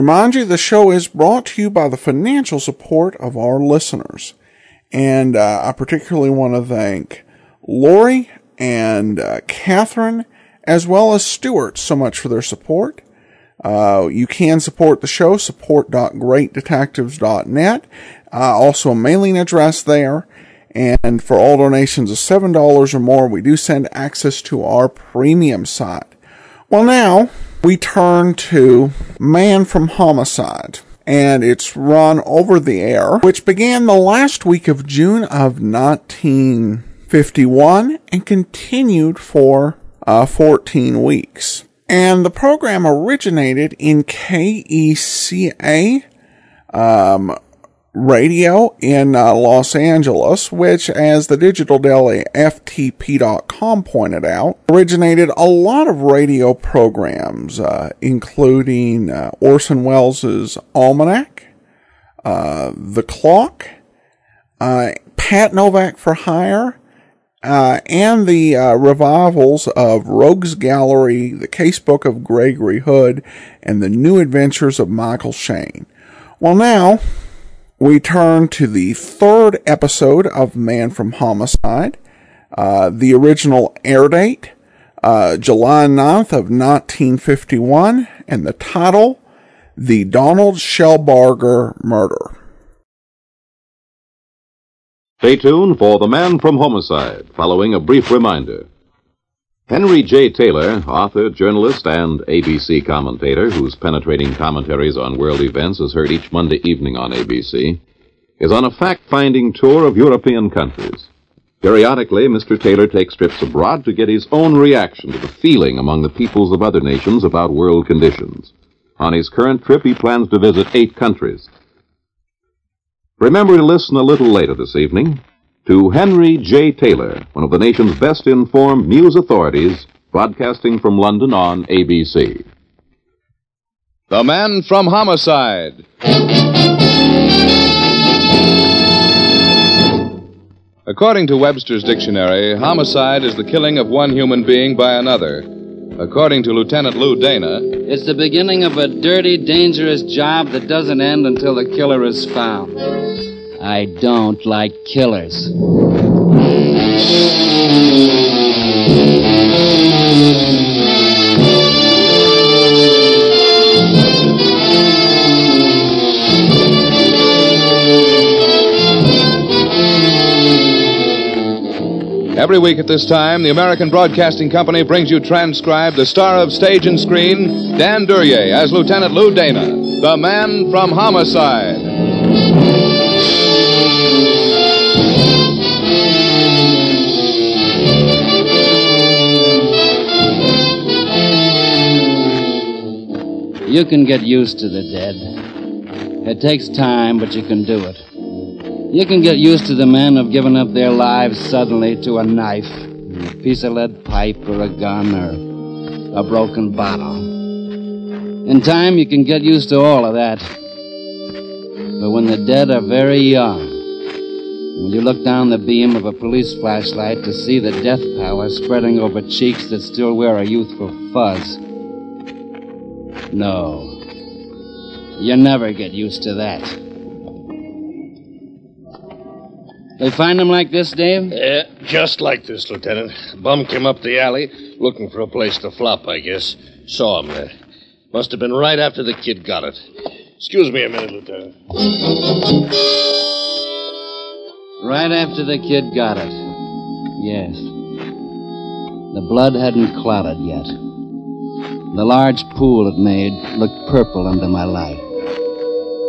remind you the show is brought to you by the financial support of our listeners. And uh, I particularly want to thank Lori and uh, Catherine, as well as Stuart, so much for their support. Uh, you can support the show, support.greatdetectives.net. Uh, also a mailing address there. And for all donations of $7 or more, we do send access to our premium site. Well, now we turn to Man from Homicide and it's run over the air, which began the last week of June of 1951 and continued for uh, 14 weeks. And the program originated in KECA, um, radio in uh, Los Angeles, which, as the Digital Deli FTP.com pointed out, originated a lot of radio programs, uh, including uh, Orson Welles' Almanac, uh, The Clock, uh, Pat Novak for Hire, uh, and the revivals of Rogues Gallery, The Casebook of Gregory Hood, and The New Adventures of Michael Shayne. Well, now, we turn to the third episode of Man from Homicide. Uh, the original air date, uh, July 9th of 1951, and the title, The Donald Shellbarger Murder. Stay tuned for The Man from Homicide, following a brief reminder. Henry J. Taylor, author, journalist, and ABC commentator, whose penetrating commentaries on world events is heard each Monday evening on ABC, is on a fact finding tour of European countries. Periodically, Mr. Taylor takes trips abroad to get his own reaction to the feeling among the peoples of other nations about world conditions. On his current trip, he plans to visit eight countries. Remember to listen a little later this evening to Henry J. Taylor, one of the nation's best informed news authorities, broadcasting from London on ABC. The Man from Homicide. According to Webster's dictionary, homicide is the killing of one human being by another. According to Lieutenant Lou Dana, it's the beginning of a dirty, dangerous job that doesn't end until the killer is found. I don't like killers. Every week at this time, the American Broadcasting Company brings you transcribed the star of stage and screen, Dan Duryea, as Lieutenant Lou Dana, the man from Homicide. You can get used to the dead. It takes time, but you can do it. You can get used to the men who've given up their lives suddenly to a knife, a piece of lead pipe, or a gun, or a broken bottle. In time, you can get used to all of that. But when the dead are very young, when you look down the beam of a police flashlight to see the death pallor spreading over cheeks that still wear a youthful fuzz, no. You never get used to that. They find him like this, Dave? Yeah, just like this, Lieutenant. Bum came up the alley looking for a place to flop, I guess. Saw him there. Must have been right after the kid got it. Excuse me a minute, Lieutenant. Right after the kid got it. Yes. The blood hadn't clotted yet. The large pool it made looked purple under my light.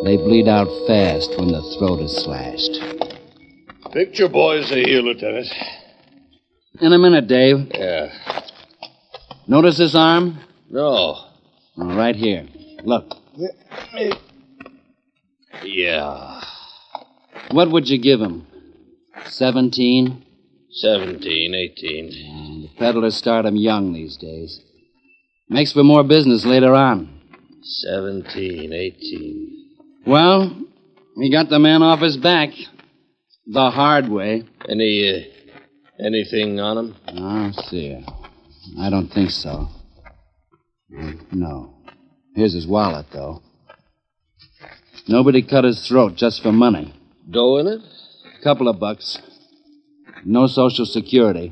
They bleed out fast when the throat is slashed. Picture boys are here, Lieutenant. In a minute, Dave. Yeah. Notice this arm? No. Well, right here. Look. Yeah. What would you give him? Seventeen? Seventeen, eighteen. The peddlers start 'em young these days. Makes for more business later on. 17, 18. Well, he got the man off his back. The hard way. Any, uh, anything on him? Oh, see. I don't think so. No. Here's his wallet, though. Nobody cut his throat just for money. Dough in it? Couple of bucks. No social security.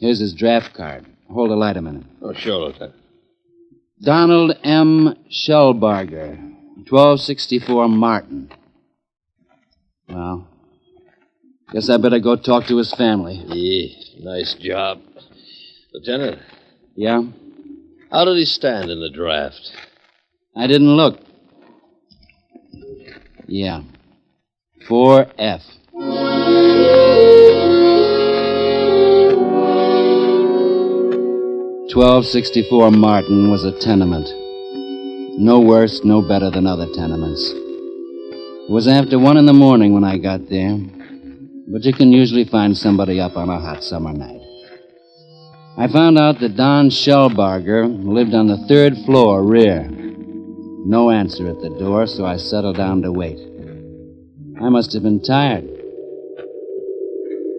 Here's his draft card. Hold the light a minute. Oh, sure, Lieutenant. Donald M. Shellbarger, 1264 Martin. Well, guess I better go talk to his family. Yeah, nice job. Lieutenant, Yeah? how did he stand in the draft? I didn't look. Yeah. 4F. Twelve sixty four Martin was a tenement. No worse, no better than other tenements. It was after one in the morning when I got there, but you can usually find somebody up on a hot summer night. I found out that Don Shellbarger lived on the third floor rear. No answer at the door, so I settled down to wait. I must have been tired.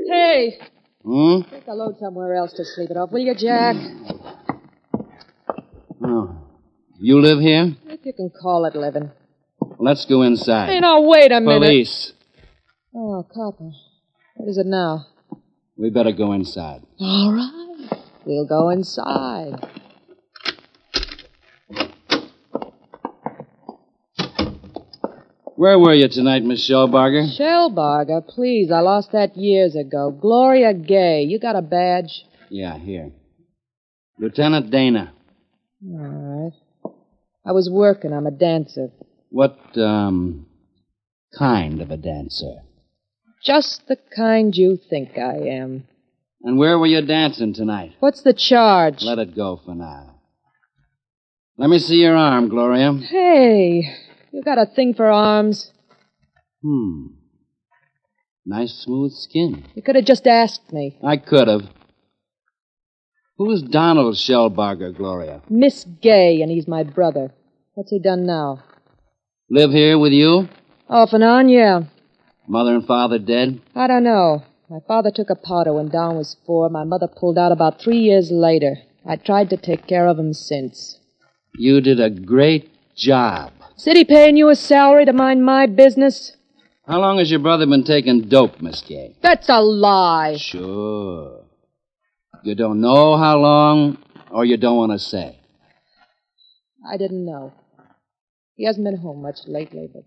Hey, Hmm? take a load somewhere else to sleep it off, will you, Jack? Oh. You live here? If you can call it living. Let's go inside. Hey, now, wait a minute. Police. Oh, copper. What is it now? We better go inside. All right. We'll go inside. Where were you tonight, Miss Shellbarger? Shellbarger, please. I lost that years ago. Gloria Gay. You got a badge? Yeah, here. Lieutenant Dana. All right. I was working. I'm a dancer. What, um, kind of a dancer? Just the kind you think I am. And where were you dancing tonight? What's the charge? Let it go for now. Let me see your arm, Gloria. Hey, you got a thing for arms. Hmm. Nice smooth skin. You could have just asked me. I could have. Who's Donald Shellbarger, Gloria? Miss Gay, and he's my brother. What's he done now? Live here with you? Off and on, yeah. Mother and father dead? I don't know. My father took a powder when Don was four. My mother pulled out about three years later. I tried to take care of him since. You did a great job. City paying you a salary to mind my business? How long has your brother been taking dope, Miss Gay? That's a lie. Sure. You don't know how long, or you don't want to say. I didn't know. He hasn't been home much lately, but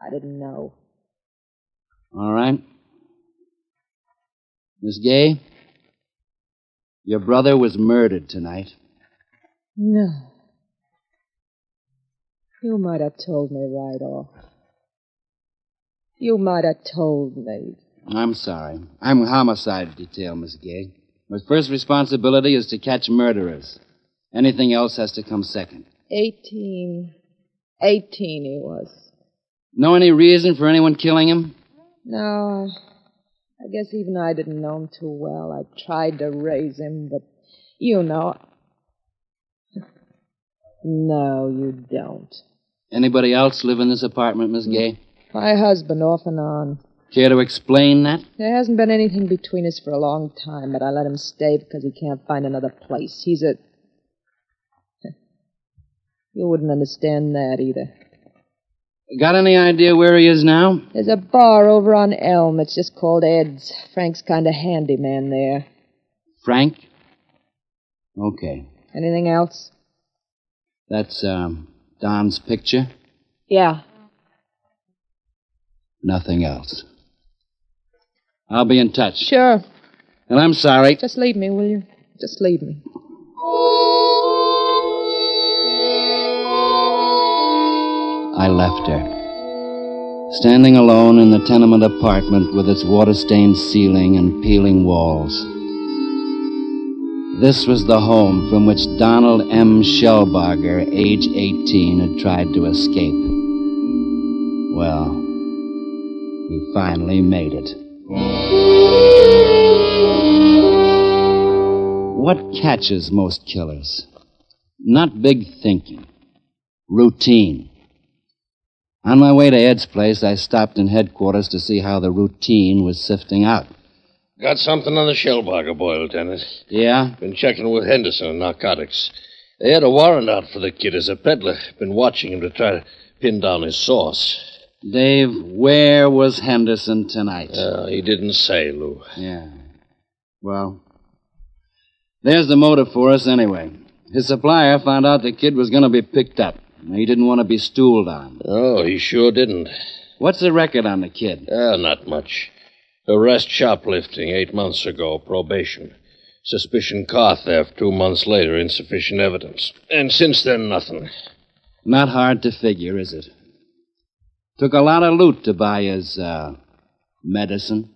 I didn't know. All right. Miss Gay, your brother was murdered tonight. No. You might have told me right off. You might have told me. I'm sorry. I'm homicide detail, Miss Gay. My first responsibility is to catch murderers. Anything else has to come second. Eighteen. Eighteen he was. Know any reason for anyone killing him? No. I guess even I didn't know him too well. I tried to raise him, but you know. No, you don't. Anybody else live in this apartment, Miss hmm. Gay? My husband, off and on. Care to explain that? There hasn't been anything between us for a long time, but I let him stay because he can't find another place. He's a. You wouldn't understand that either. Got any idea where he is now? There's a bar over on Elm. It's just called Ed's. Frank's kind of handyman there. Frank? Okay. Anything else? That's, um, Don's picture? Yeah. Nothing else. I'll be in touch. Sure. And I'm sorry. Just leave me, will you? Just leave me. I left her. Standing alone in the tenement apartment with its water stained ceiling and peeling walls. This was the home from which Donald M. Shellbarger, age 18, had tried to escape. Well, he finally made it. What catches most killers? Not big thinking, routine. On my way to Ed's place, I stopped in headquarters to see how the routine was sifting out. Got something on the Shellbarger boy, Lieutenant. Yeah? Been checking with Henderson on narcotics. They had a warrant out for the kid as a peddler. Been watching him to try to pin down his source. Dave, where was Henderson tonight? Uh, he didn't say, Lou. Yeah. Well, there's the motive for us anyway. His supplier found out the kid was going to be picked up. He didn't want to be stooled on. Oh, he sure didn't. What's the record on the kid? Uh, not much. Arrest shoplifting eight months ago, probation. Suspicion car theft two months later, insufficient evidence. And since then, nothing. Not hard to figure, is it? Took a lot of loot to buy his, uh, medicine.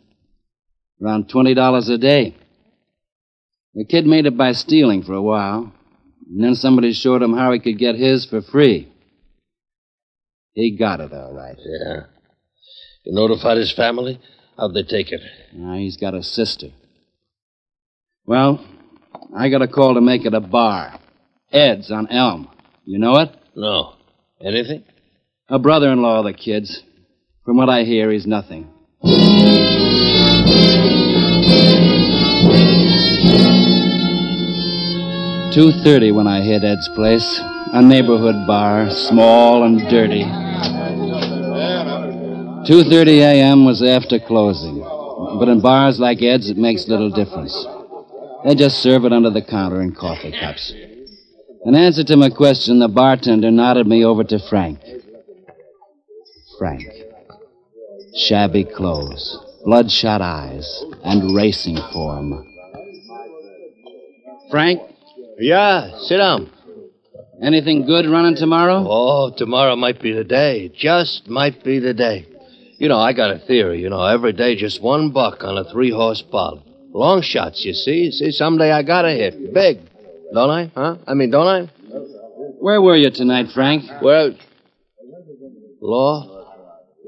Around $20 a day. The kid made it by stealing for a while. And then somebody showed him how he could get his for free. He got it, all right. Yeah. You notified his family? How'd they take it? Now, he's got a sister. Well, I got a call to make at a bar. Ed's on Elm. You know it? No. Anything? A brother in law of the kid's. From what I hear, he's nothing. Two thirty when I hit Ed's place. A neighborhood bar, small and dirty. Two thirty a.m. was after closing, but in bars like Ed's, it makes little difference. They just serve it under the counter in coffee cups. In answer to my question, the bartender nodded me over to Frank. Frank. Shabby clothes, bloodshot eyes, and racing form. Frank, Yeah, sit down. anything good running tomorrow? Oh, tomorrow might be the day. Just might be the day. You know, I got a theory. You know, every day just one buck on a three horse parlay. Long shots, you see. See, someday I gotta hit. Big. Don't I? Huh? I mean, don't I? Where were you tonight, Frank? Well, law?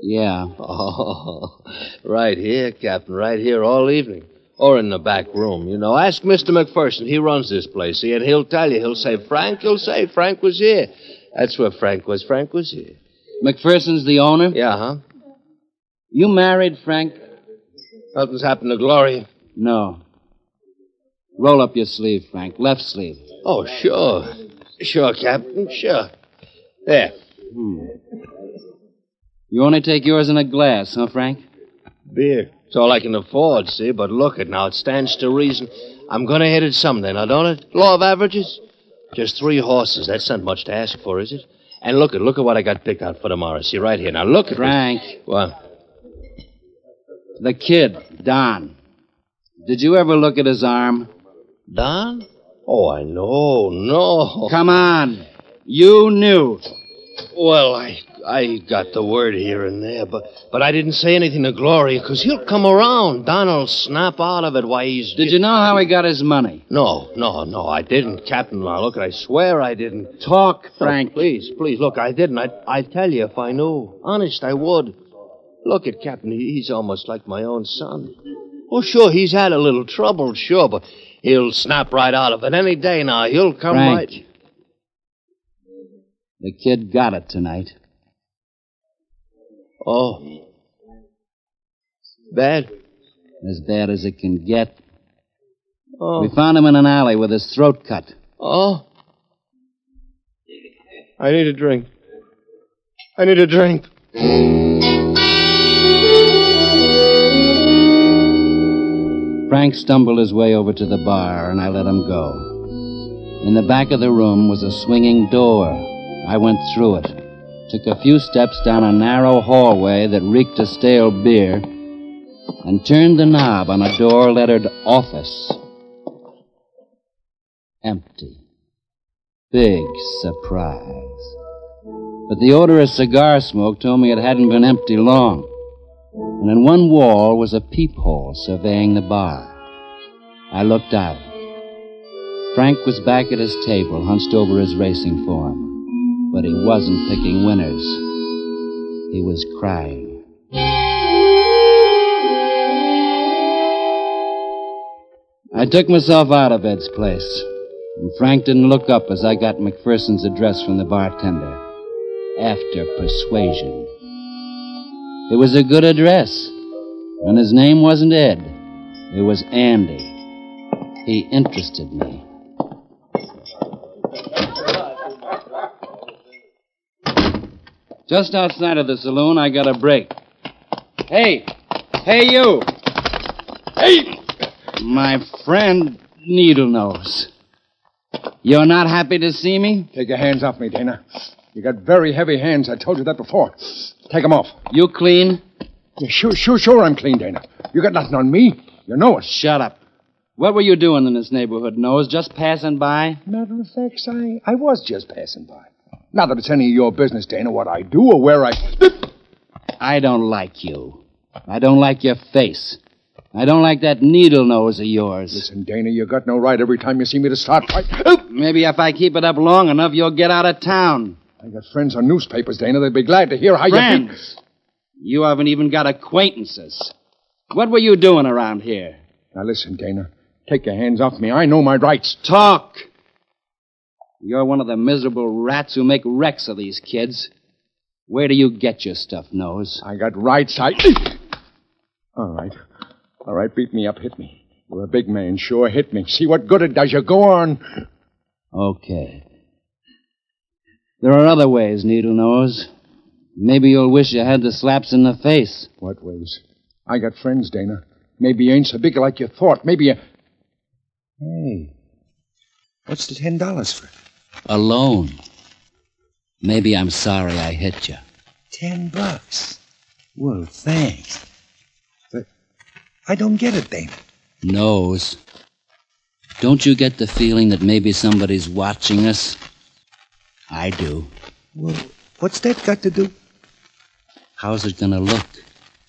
Yeah. Oh, right here, Captain. Right here all evening. Or in the back room, you know. Ask Mr. McPherson. He runs this place, see, and he'll tell you. He'll say, Frank, he'll say, Frank was here. That's where Frank was. Frank was here. McPherson's the owner? Yeah, huh? You married, Frank? Nothing's happened to Gloria. No. Roll up your sleeve, Frank. Left sleeve. Oh, sure. Sure, Captain, sure. There. Hmm. You only take yours in a glass, huh, Frank? Beer. It's all I can afford, see, but look at it now. It stands to reason. I'm gonna hit it someday, now, don't it? Law of averages? Just three horses. That's not much to ask for, is it? And look at look at what I got picked out for tomorrow. See, right here. Now, look at Frank. What? The kid, Don. Did you ever look at his arm? Don? Oh, I know. No. Come on. You knew. Well, I I got the word here and there, but but I didn't say anything to Gloria because he'll come around. Don'll snap out of it. Why he's Did you know how he got his money? No, no, no, I didn't, Captain. Now look, I swear I didn't. Talk, No, Frank. please, please, look, I didn't. I I tell you if I knew. Honest, I would. Look at Captain. He's almost like my own son. Oh, sure, he's had a little trouble, sure, but he'll snap right out of it any day now. He'll come Frank. right. The kid got it tonight. Oh. Bad. As bad as it can get. Oh. We found him in an alley with his throat cut. Oh. I need a drink. I need a drink. Frank stumbled his way over to the bar, and I let him go. In the back of the room was a swinging door. I went through it, took a few steps down a narrow hallway that reeked of stale beer, and turned the knob on a door lettered Office. Empty. Big surprise. But the odor of cigar smoke told me it hadn't been empty long and in one wall was a peephole surveying the bar. I looked out. Frank was back at his table, hunched over his racing form. But he wasn't picking winners. He was crying. I took myself out of Ed's place, and Frank didn't look up as I got McPherson's address from the bartender. After persuasion. It was a good address, and his name wasn't Ed. It was Andy. He interested me. Just outside of the saloon, I got a break. Hey! Hey, you! Hey! My friend Needle Nose. You're not happy to see me? Take your hands off me, Dana. You got very heavy hands. I told you that before. Take them off. You clean? Yeah, sure, sure, sure I'm clean, Dana. You got nothing on me. You know it. Shut up. What were you doing in this neighborhood, Nose? Just passing by? Matter of fact, I, I was just passing by. Not that it's any of your business, Dana, what I do or where I. I don't like you. I don't like your face. I don't like that needle nose of yours. Listen, Dana, you got no right every time you see me to start fight. Maybe if I keep it up long enough, you'll get out of town. I got friends on newspapers, Dana. They'd be glad to hear how you. Friends? You haven't even got acquaintances. What were you doing around here? Now listen, Dana. Take your hands off me. I know my rights. Talk. You're one of the miserable rats who make wrecks of these kids. Where do you get your stuff, Nose? I got rights. I. All right. All right, beat me up, hit me. You're a big man, sure. Hit me. See what good it does you. Go on. Okay. There are other ways, Needle Nose. Maybe you'll wish you had the slaps in the face. What ways? I got friends, Dana. Maybe you ain't so big like you thought. Maybe you. Hey. What's the ten dollars for? Alone. Maybe I'm sorry I hit you. Ten bucks. Well, thanks. But I don't get it, Dana. Nose. Don't you get the feeling that maybe somebody's watching us? I do. Well, what's that got to do? How's it gonna look?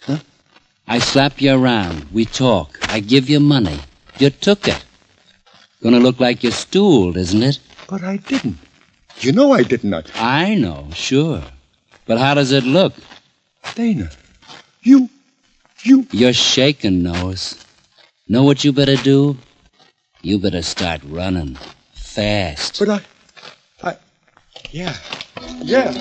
Huh? I slap you around. We talk. I give you money. You took it. Gonna look like you're stooled, isn't it? But I didn't. You know I didn't. I... I know, sure. But how does it look? Dana, you, you. You're shaking, Nose. Know what you better do? You better start running. Fast. But I, yeah, yeah.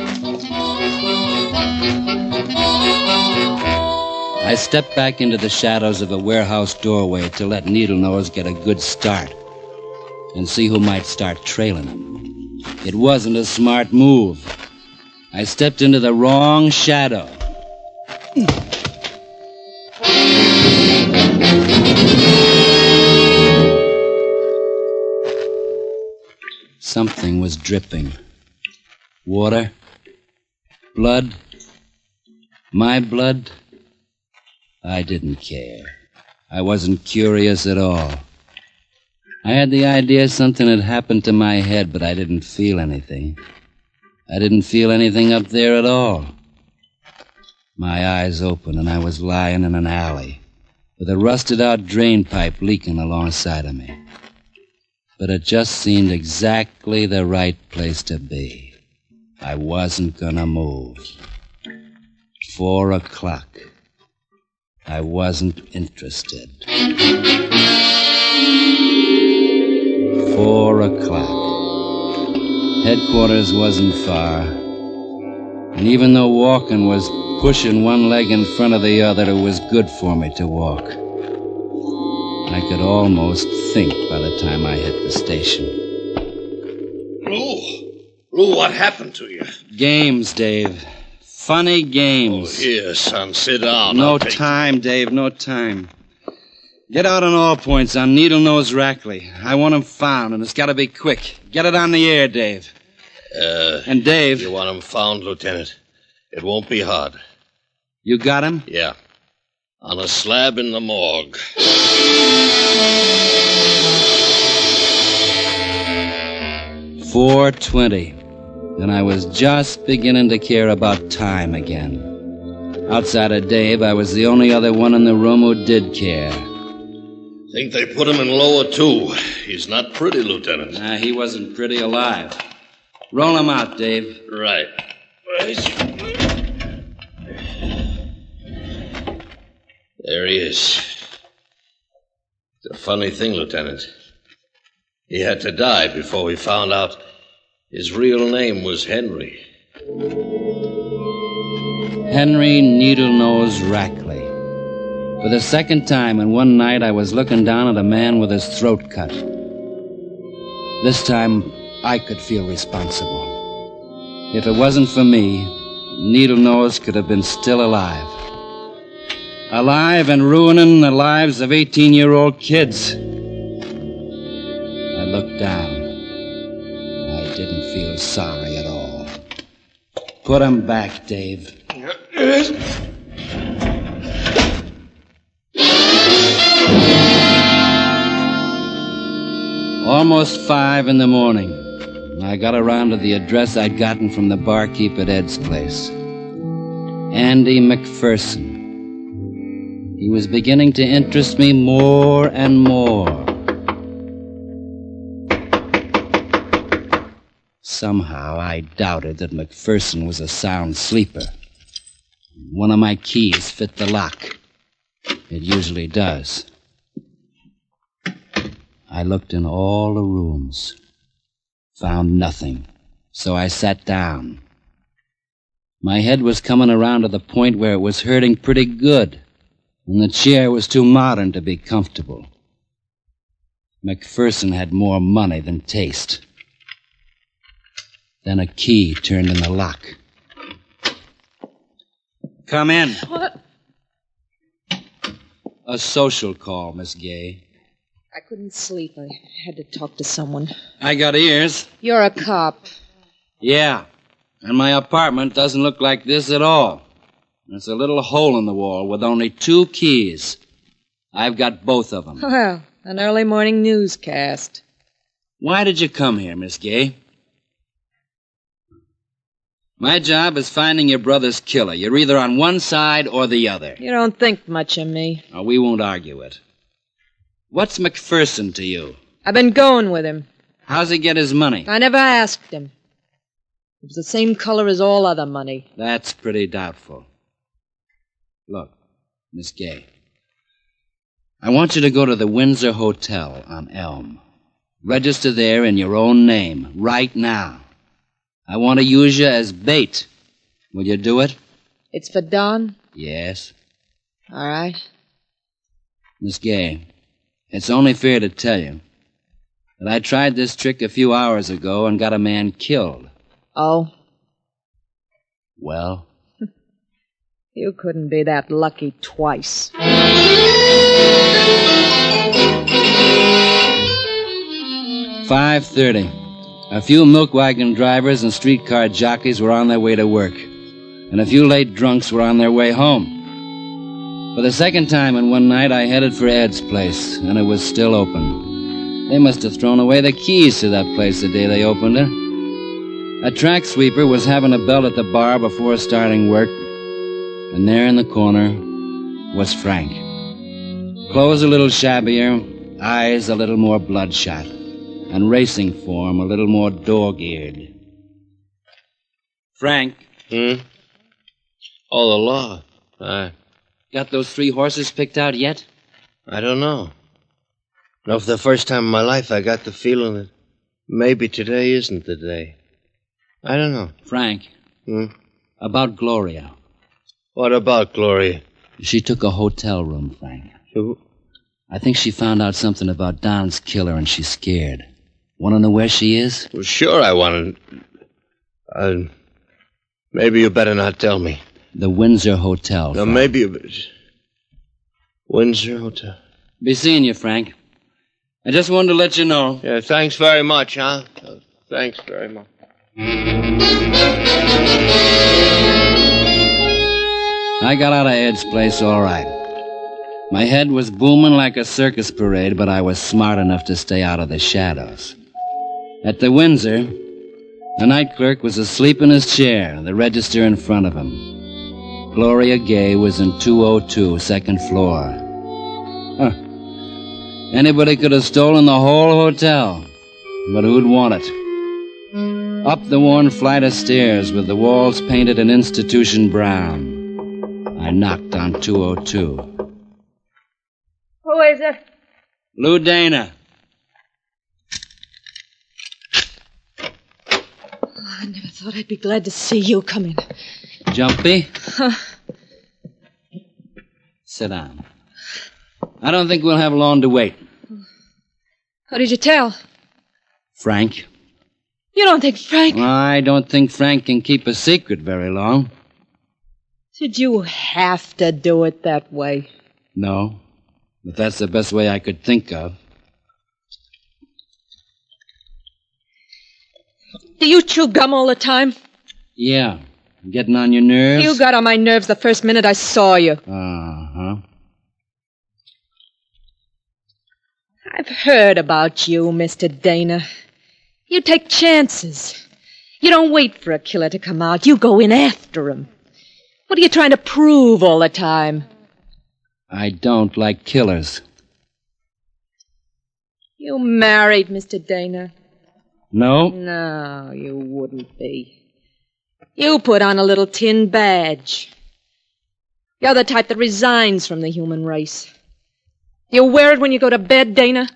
I stepped back into the shadows of a warehouse doorway to let Needle Nose get a good start and see who might start trailing him. It wasn't a smart move. I stepped into the wrong shadow. Something was dripping. Water? Blood? My blood? I didn't care. I wasn't curious at all. I had the idea something had happened to my head, but I didn't feel anything. I didn't feel anything up there at all. My eyes opened, and I was lying in an alley with a rusted out drain pipe leaking alongside of me. But it just seemed exactly the right place to be. I wasn't gonna move. Four o'clock. I wasn't interested. Four o'clock. Headquarters wasn't far. And even though walking was pushing one leg in front of the other, it was good for me to walk. I could almost think by the time I hit the station. Lou, what happened to you? Games, Dave. Funny games. Here, son, sit down. No take- time, Dave, no time. Get out on all points on Needle Nose Rackley. I want him found, and it's got to be quick. Get it on the air, Dave. Uh, And Dave, you want him found, Lieutenant? It won't be hard. you got him? Yeah. On a slab in the morgue. Four twenty, and I was just beginning to care about time again. Outside of Dave, I was the only other one in the room who did care. Think they put him in lower two. He's not pretty, Lieutenant. Nah, he wasn't pretty alive. Roll him out, Dave. Right. There he is. It's a funny thing, Lieutenant. He had to die before we found out his real name was Henry. Henry Needlenose Rackley. For the second time in one night, I was looking down at a man with his throat cut. This time, I could feel responsible. If it wasn't for me, Needlenose could have been still alive. Alive and ruining the lives of 18 year old kids. I looked down. Sorry at all. Put him back, Dave. Almost five in the morning. I got around to the address I'd gotten from the barkeep at Ed's place. Andy McPherson. He was beginning to interest me more and more. Somehow I doubted that McPherson was a sound sleeper. One of my keys fit the lock. It usually does. I looked in all the rooms. Found nothing. So I sat down. My head was coming around to the point where it was hurting pretty good, and the chair was too modern to be comfortable. McPherson had more money than taste. Then a key turned in the lock. Come in. What? A social call, Miss Gay. I couldn't sleep. I had to talk to someone. I got ears. You're a cop. Yeah. And my apartment doesn't look like this at all. There's a little hole in the wall with only two keys. I've got both of them. Well, an early morning newscast. Why did you come here, Miss Gay? My job is finding your brother's killer. You're either on one side or the other. You don't think much of me. Oh, we won't argue it. What's McPherson to you? I've been going with him. How's he get his money? I never asked him. It was the same color as all other money. That's pretty doubtful. Look, Miss Gay. I want you to go to the Windsor Hotel on Elm. Register there in your own name, right now. I want to use you as bait. Will you do it? It's for Don? Yes. All right. Miss Gay, it's only fair to tell you that I tried this trick a few hours ago and got a man killed. Oh, Well, you couldn't be that lucky twice. Five thirty. A few milk wagon drivers and streetcar jockeys were on their way to work, and a few late drunks were on their way home. For the second time in one night, I headed for Ed's place, and it was still open. They must have thrown away the keys to that place the day they opened it. A track sweeper was having a belt at the bar before starting work, and there in the corner was Frank. Clothes a little shabbier, eyes a little more bloodshot, and racing form a little more dog-eared. Frank, Hmm? Oh, the law. I, got those three horses picked out yet? I don't know. No, for the first time in my life, I got the feeling that maybe today isn't the day. I don't know. Frank, Hmm? about Gloria. What about Gloria? She took a hotel room, Frank. Who? I think she found out something about Don's killer and she's scared. Want to know where she is? Well, sure, I wanted. Uh, maybe you better not tell me. The Windsor Hotel. No, Frank. maybe you. Windsor Hotel. Be seeing you, Frank. I just wanted to let you know. Yeah, thanks very much, huh? Uh, thanks very much. I got out of Ed's place all right. My head was booming like a circus parade, but I was smart enough to stay out of the shadows. At the Windsor, the night clerk was asleep in his chair, the register in front of him. Gloria Gay was in 202, second floor. Huh. Anybody could have stolen the whole hotel. But who'd want it? Up the worn flight of stairs with the walls painted an institution brown. I knocked on 202. Who is it? Lou Dana. Oh, I never thought I'd be glad to see you come in. Jumpy? Sit down. I don't think we'll have long to wait. How did you tell? Frank? You don't think Frank. I don't think Frank can keep a secret very long. Did you have to do it that way? No. But that's the best way I could think of. Do you chew gum all the time? Yeah. Getting on your nerves? You got on my nerves the first minute I saw you. Uh huh. I've heard about you, Mr. Dana. You take chances. You don't wait for a killer to come out. You go in after him. What are you trying to prove all the time? I don't like killers. You married, Mr. Dana. No? No, you wouldn't be. You put on a little tin badge. You're the type that resigns from the human race. You wear it when you go to bed, Dana?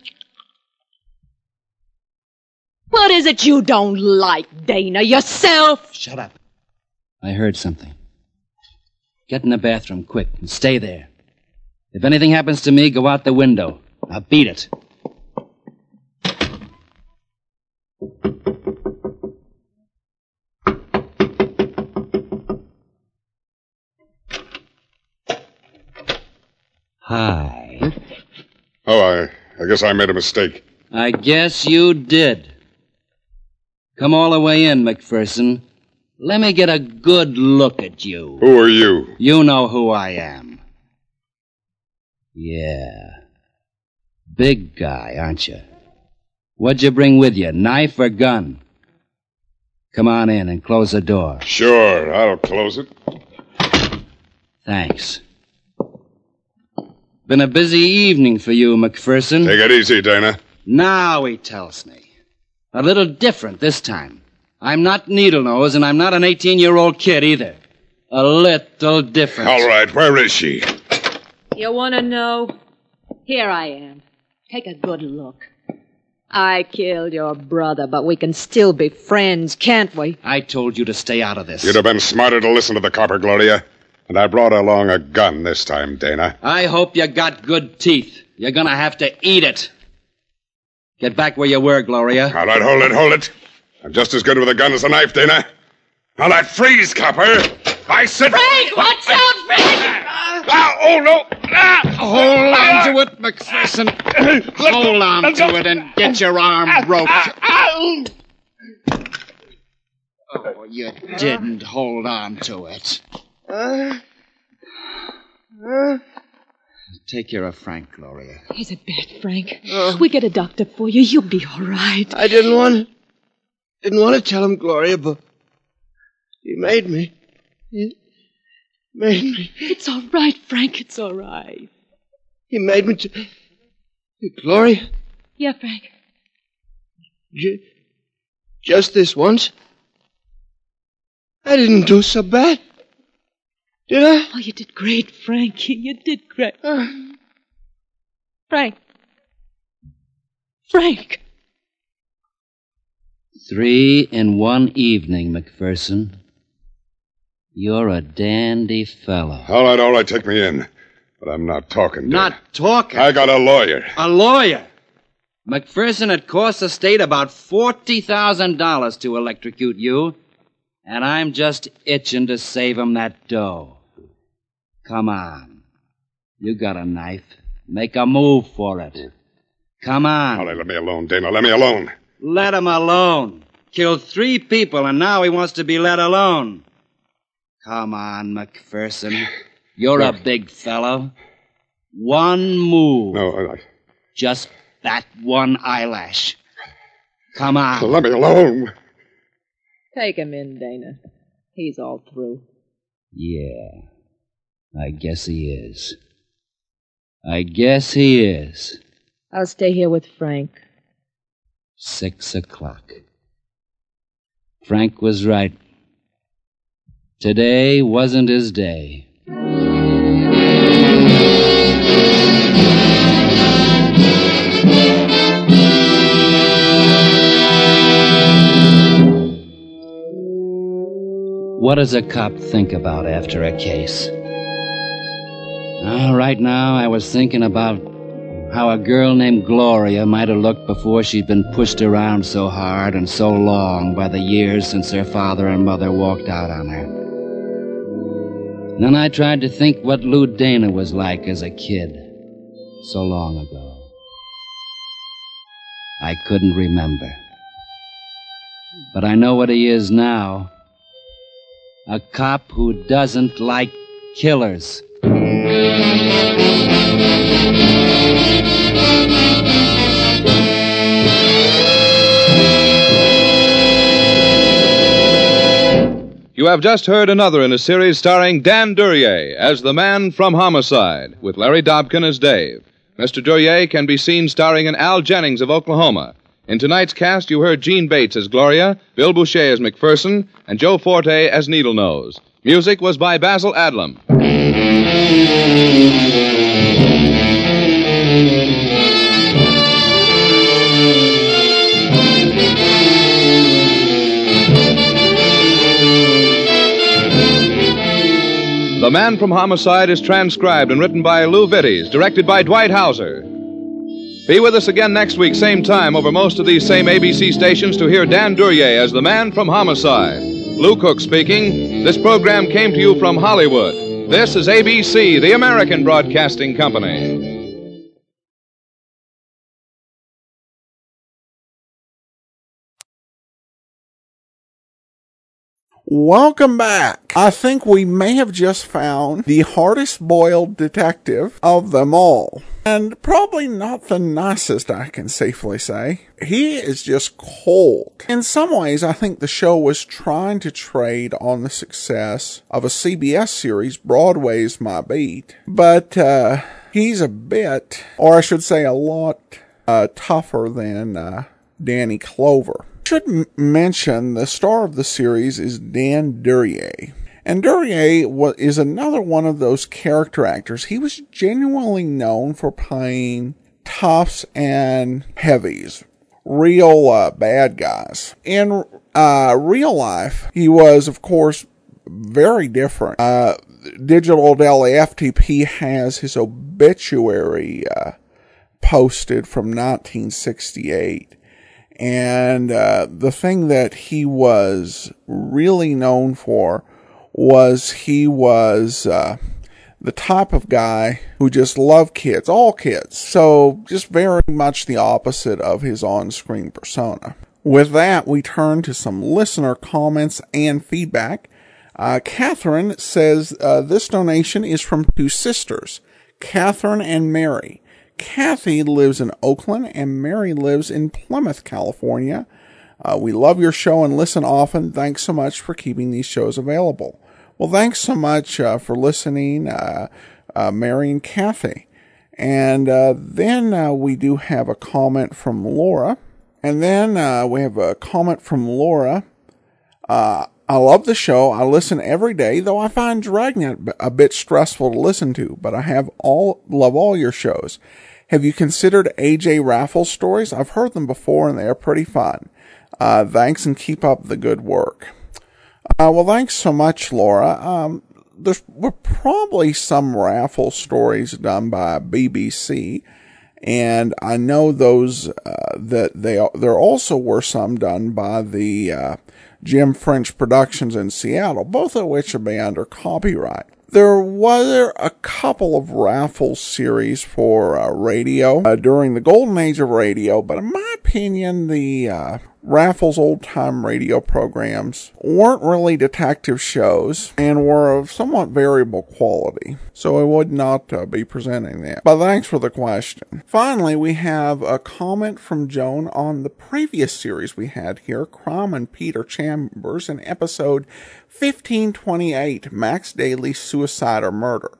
What is it you don't like, Dana? Yourself? Shut up. I heard something. Get in the bathroom quick and stay there. If anything happens to me, go out the window. Now beat it. Hi. Oh, I, I guess I made a mistake. I guess you did. Come all the way in, McPherson. Let me get a good look at you. Who are you? You know who I am. Yeah. Big guy, aren't you? What'd you bring with you, knife or gun? Come on in and close the door. Sure, I'll close it. Thanks. Been a busy evening for you, McPherson. Take it easy, Dana. Now he tells me. A little different this time. I'm not needle nose, and I'm not an 18 year old kid either. A little different. All right, where is she? You want to know? Here I am. Take a good look. I killed your brother, but we can still be friends, can't we? I told you to stay out of this. You'd have been smarter to listen to the copper, Gloria. And I brought along a gun this time, Dana. I hope you got good teeth. You're gonna have to eat it. Get back where you were, Gloria. All right, hold it, hold it. I'm just as good with a gun as a knife, Dana. Now that freeze, copper. I said. Frank, watch out, Frank! Ah, oh, no. Ah, Hold on to it, McPherson. Hold on to it and get your arm broke. Oh, you didn't hold on to it. Take care of Frank, Gloria. He's a bad, Frank. We get a doctor for you. You'll be all right. I didn't want to. Didn't want to tell him, Gloria, but he made me. He made me. It's all right, Frank. It's all right. He made me to. Gloria, Yeah, Frank. ju- just this once. I didn't do so bad. Did I? Oh, you did great, Frank. You did great. Uh. Frank. Frank. Three in one evening, McPherson. You're a dandy fellow. All right, all right, take me in. But I'm not talking, Dana. Not talking. I got a lawyer. A lawyer. McPherson, it costs the state about $40,000 to electrocute you, and I'm just itching to save him that dough. Come on. You got a knife. Make a move for it. Come on. All right, let me alone, Dana. Let me alone. Let him alone. Killed three people, and now he wants to be let alone. Come on, McPherson. You're a big fellow. One move. No, I, Just that one eyelash. Come on. let me alone. Take him in, Dana. He's all through. Yeah. I guess he is. I guess he is. I'll stay here with Frank. Six o'clock. Frank was right. Today wasn't his day. What does a cop think about after a case? Uh, right now, I was thinking about how a girl named Gloria might have looked before she'd been pushed around so hard and so long by the years since her father and mother walked out on her. Then I tried to think what Lou Dana was like as a kid so long ago. I couldn't remember. But I know what he is now. A cop who doesn't like killers. You have just heard another in a series starring Dan Duryea as the man from Homicide, with Larry Dobkin as Dave. Mr. Duryea can be seen starring in Al Jennings of Oklahoma. In tonight's cast, you heard Gene Bates as Gloria, Bill Bouchey as McPherson, and Joe Forte as Needle Nose. Music was by Basil Adlam. The Man from Homicide is transcribed and written by Lou Vittes, directed by Dwight Hauser. Be with us again next week, same time, over most of these same ABC stations to hear Dan Duryea as the Man from Homicide. Lou Cook speaking. This program came to you from Hollywood. This is ABC, the American Broadcasting Company. Welcome back. I think we may have just found the hardest boiled detective of them all. And probably not the nicest, I can safely say. He is just cold. In some ways, I think the show was trying to trade on the success of a CBS series, Broadway's My Beat. But, uh, he's a bit, or I should say a lot, uh, tougher than, uh, Danny Clover should m- mention the star of the series is Dan Duryea. And Duryea wa- is another one of those character actors. He was genuinely known for playing toughs and heavies, real uh, bad guys. In uh, real life, he was, of course, very different. Uh, Digital Deli FTP has his obituary uh, posted from 1968. And uh, the thing that he was really known for was he was uh, the type of guy who just loved kids, all kids. So just very much the opposite of his on-screen persona. With that, we turn to some listener comments and feedback. Uh, Catherine says uh, this donation is from two sisters, Catherine and Mary. Kathy lives in Oakland and Mary lives in Plymouth, California. Uh, we love your show and listen often. Thanks so much for keeping these shows available. Well, thanks so much uh, for listening, uh, uh Mary and Kathy. And uh, then uh, we do have a comment from Laura. And then we have a comment from Laura. I love the show. I listen every day, though I find Dragnet a bit stressful to listen to. But I have all love all your shows. Have you considered AJ Raffles stories? I've heard them before and they are pretty fun. Uh, thanks and keep up the good work. Uh, well, thanks so much, Laura. Um, there were probably some raffle stories done by BBC, and I know those uh, that they there also were some done by the uh, Jim French Productions in Seattle, both of which are under copyright. There were a couple of raffle series for uh, radio uh, during the golden age of radio, but in my opinion, the uh, Raffles old time radio programs weren't really detective shows and were of somewhat variable quality, so I would not uh, be presenting that. But thanks for the question. Finally, we have a comment from Joan on the previous series we had here, Crime and Peter Chambers, in episode 1528, Max Daly's Suicide or Murder.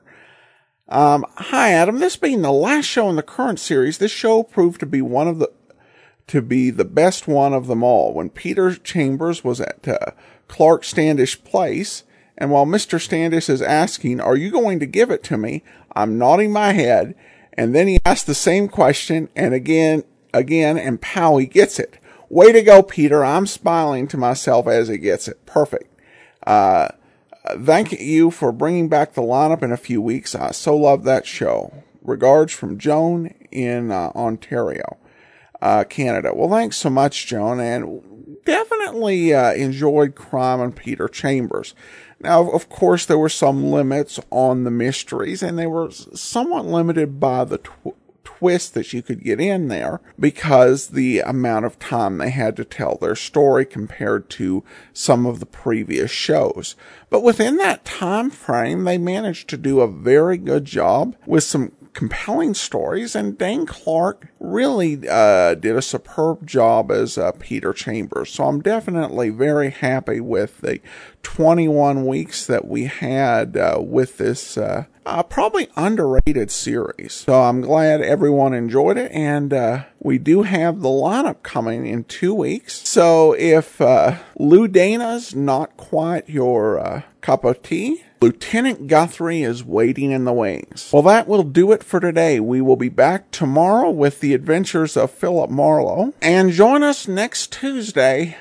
Um, hi, Adam. This being the last show in the current series, this show proved to be one of the to be the best one of them all. When Peter Chambers was at uh, Clark Standish Place, and while Mr. Standish is asking, "Are you going to give it to me?" I'm nodding my head, and then he asks the same question, and again, again, and pow, he gets it. Way to go, Peter. I'm smiling to myself as he gets it. Perfect. Uh, thank you for bringing back the lineup in a few weeks. I so love that show. Regards from Joan in uh, Ontario, uh, Canada. Well, thanks so much, Joan, and definitely uh, enjoyed Crime and Peter Chambers. Now, of course, there were some limits on the mysteries, and they were somewhat limited by the tw- twist that you could get in there because the amount of time they had to tell their story compared to some of the previous shows. But within that time frame, they managed to do a very good job with some compelling stories, and Dane Clark really uh, did a superb job as uh, Peter Chambers. So I'm definitely very happy with the 21 weeks that we had uh, with this uh, uh, probably underrated series. So I'm glad everyone enjoyed it, and uh, we do have the lineup coming in two weeks. So if Lou Dana's not quite your cup of tea, Lieutenant Guthrie is waiting in the wings. Well, that will do it for today. We will be back tomorrow with the adventures of Philip Marlowe. And join us next Tuesday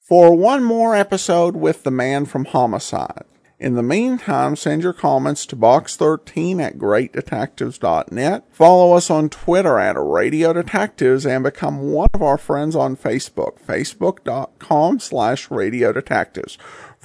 for one more episode with the man from Homicide. In the meantime, send your comments to box13 at greatdetectives.net. Follow us on Twitter at Radio Detectives and become one of our friends on Facebook, facebook.com slash Radio Detectives.